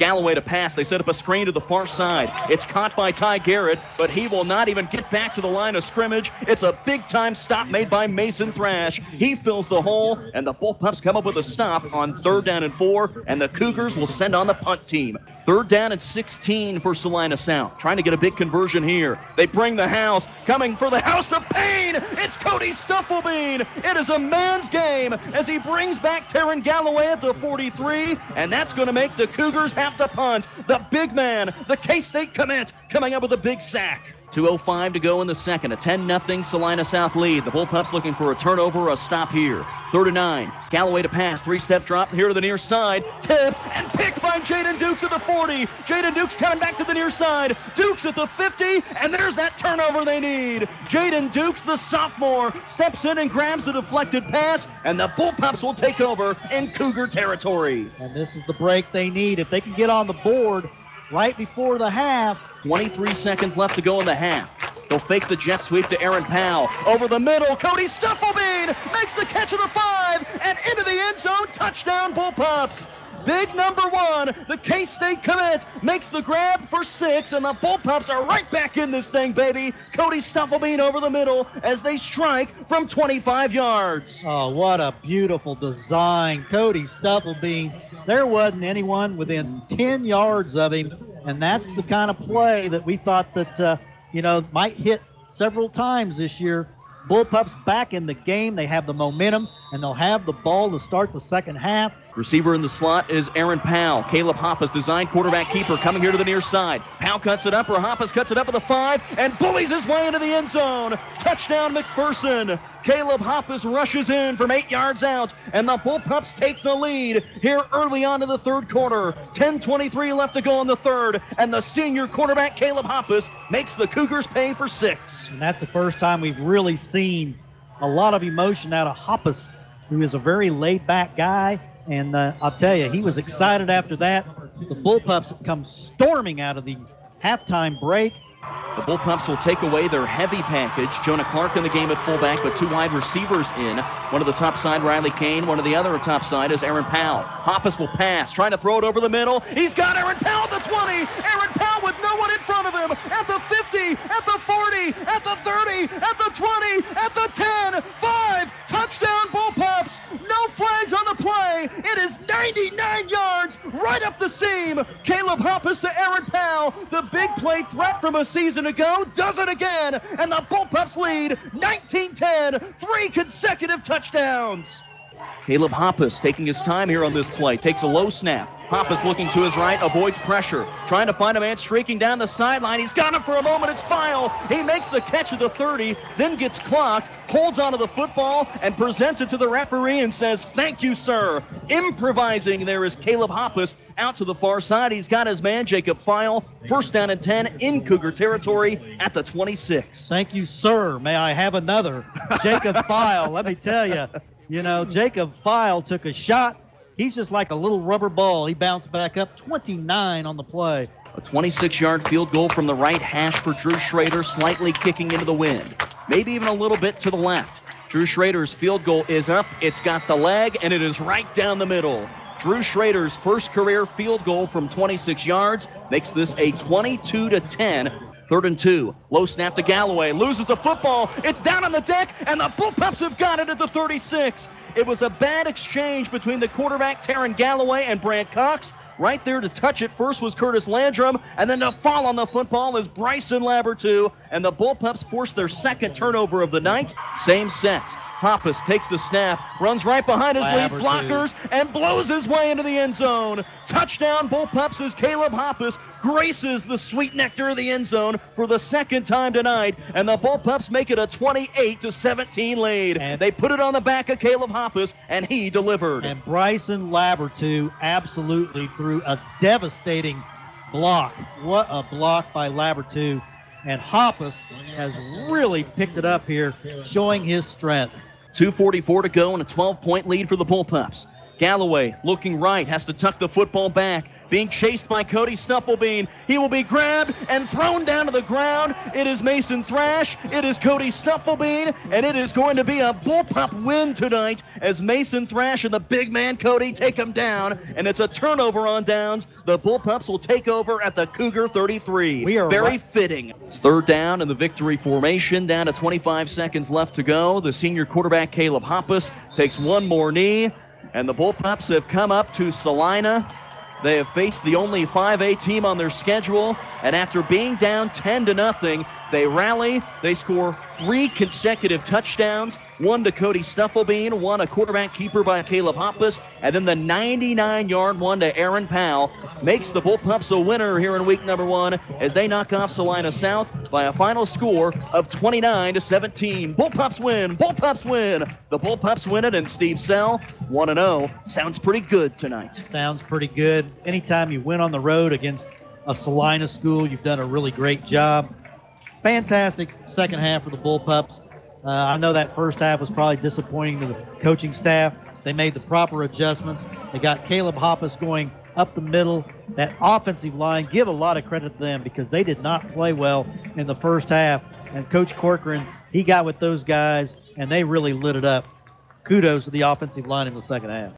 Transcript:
Galloway to pass. They set up a screen to the far side. It's caught by Ty Garrett, but he will not even get back to the line of scrimmage. It's a big time stop made by Mason Thrash. He fills the hole, and the Bullpups come up with a stop on third down and four, and the Cougars will send on the punt team. Third down and 16 for Salina South. Trying to get a big conversion here. They bring the house. Coming for the house of pain. It's Cody Stufflebean. It is a man's game as he brings back Taryn Galloway at the 43, and that's going to make the Cougars have to punt. The big man, the K State commit, coming up with a big sack. 2.05 to go in the second. A 10 0 Salina South lead. The Bullpups looking for a turnover, a stop here. Third and nine. Galloway to pass. Three step drop here to the near side. Tip and picked by Jaden Dukes at the 40. Jaden Dukes coming back to the near side. Dukes at the 50, and there's that turnover they need. Jaden Dukes, the sophomore, steps in and grabs the deflected pass, and the Bullpups will take over in Cougar territory. And this is the break they need. If they can get on the board, right before the half. 23 seconds left to go in the half. They'll fake the jet sweep to Aaron Powell. Over the middle, Cody Stufflebean makes the catch of the five and into the end zone. Touchdown, Bullpups. Big number one, the K State commit makes the grab for six, and the Bullpups are right back in this thing, baby. Cody Stufflebean over the middle as they strike from 25 yards. Oh, what a beautiful design. Cody Stufflebean there wasn't anyone within 10 yards of him. And that's the kind of play that we thought that, uh, you know, might hit several times this year. Bullpups back in the game. They have the momentum and they'll have the ball to start the second half. Receiver in the slot is Aaron Powell. Caleb Hoppus, design quarterback keeper, coming here to the near side. Powell cuts it up, or Hoppus cuts it up at the five and bullies his way into the end zone. Touchdown, McPherson. Caleb Hoppus rushes in from eight yards out, and the Bullpups take the lead here early on in the third quarter. 10-23 left to go in the third, and the senior quarterback Caleb Hoppus makes the Cougars pay for six. And that's the first time we've really seen a lot of emotion out of Hoppus, who is a very laid-back guy and uh, I'll tell you, he was excited after that. The Bullpups come storming out of the halftime break. The Bullpups will take away their heavy package. Jonah Clark in the game at fullback, but two wide receivers in. One of the top side, Riley Kane. One of the other top side is Aaron Powell. Hoppus will pass, trying to throw it over the middle. He's got Aaron Powell at the 20. Aaron 99 yards right up the seam. Caleb Hoppus to Aaron Powell. The big play threat from a season ago does it again. And the Bullpups lead 19 10. Three consecutive touchdowns. Caleb Hoppus taking his time here on this play. Takes a low snap. Hoppus looking to his right, avoids pressure. Trying to find a man streaking down the sideline. He's got him for a moment. It's File. He makes the catch at the 30, then gets clocked, holds onto the football, and presents it to the referee and says, Thank you, sir. Improvising there is Caleb Hoppus out to the far side. He's got his man, Jacob File. First down and 10 in Cougar territory at the 26. Thank you, sir. May I have another? Jacob File, let me tell you. You know, Jacob File took a shot. He's just like a little rubber ball. He bounced back up 29 on the play. A 26 yard field goal from the right hash for Drew Schrader, slightly kicking into the wind. Maybe even a little bit to the left. Drew Schrader's field goal is up. It's got the leg, and it is right down the middle. Drew Schrader's first career field goal from 26 yards makes this a 22 to 10 Third and two. Low snap to Galloway. Loses the football. It's down on the deck, and the Bullpups have got it at the 36. It was a bad exchange between the quarterback, Taryn Galloway, and Brant Cox. Right there to touch it first was Curtis Landrum, and then to fall on the football is Bryson Labertu, and the Bullpups force their second turnover of the night. Same set. Hoppus takes the snap, runs right behind his lead blockers, and blows his way into the end zone. Touchdown, Bullpups as Caleb Hoppus graces the sweet nectar of the end zone for the second time tonight, and the Bullpups make it a 28 to 17 lead. And they put it on the back of Caleb Hoppus, and he delivered. And Bryson Labertu absolutely threw a devastating block. What a block by Labertu. And Hoppus has really picked it up here, showing his strength. 2.44 to go and a 12 point lead for the Bullpups. Galloway looking right, has to tuck the football back. Being chased by Cody Stufflebean. He will be grabbed and thrown down to the ground. It is Mason Thrash, it is Cody Stufflebean, and it is going to be a bullpup win tonight as Mason Thrash and the big man Cody take him down, and it's a turnover on downs. The Bullpups will take over at the Cougar 33. We are very right- fitting. It's third down in the victory formation, down to 25 seconds left to go. The senior quarterback Caleb Hoppus takes one more knee, and the Bullpups have come up to Salina. They have faced the only 5A team on their schedule, and after being down 10 to nothing, they rally. They score three consecutive touchdowns. One to Cody Stufflebean, one a quarterback keeper by Caleb Hoppus, and then the 99-yard one to Aaron Powell makes the Bullpups a winner here in week number one as they knock off Salina South by a final score of 29 to 17. Bullpups win. Bullpups win. The Bullpups win it, and Steve Sell 1 0 sounds pretty good tonight. Sounds pretty good. Anytime you win on the road against a Salina school, you've done a really great job. Fantastic second half for the Bullpups. Uh, I know that first half was probably disappointing to the coaching staff. They made the proper adjustments. They got Caleb Hoppus going up the middle. That offensive line, give a lot of credit to them because they did not play well in the first half. And Coach Corcoran, he got with those guys and they really lit it up. Kudos to the offensive line in the second half.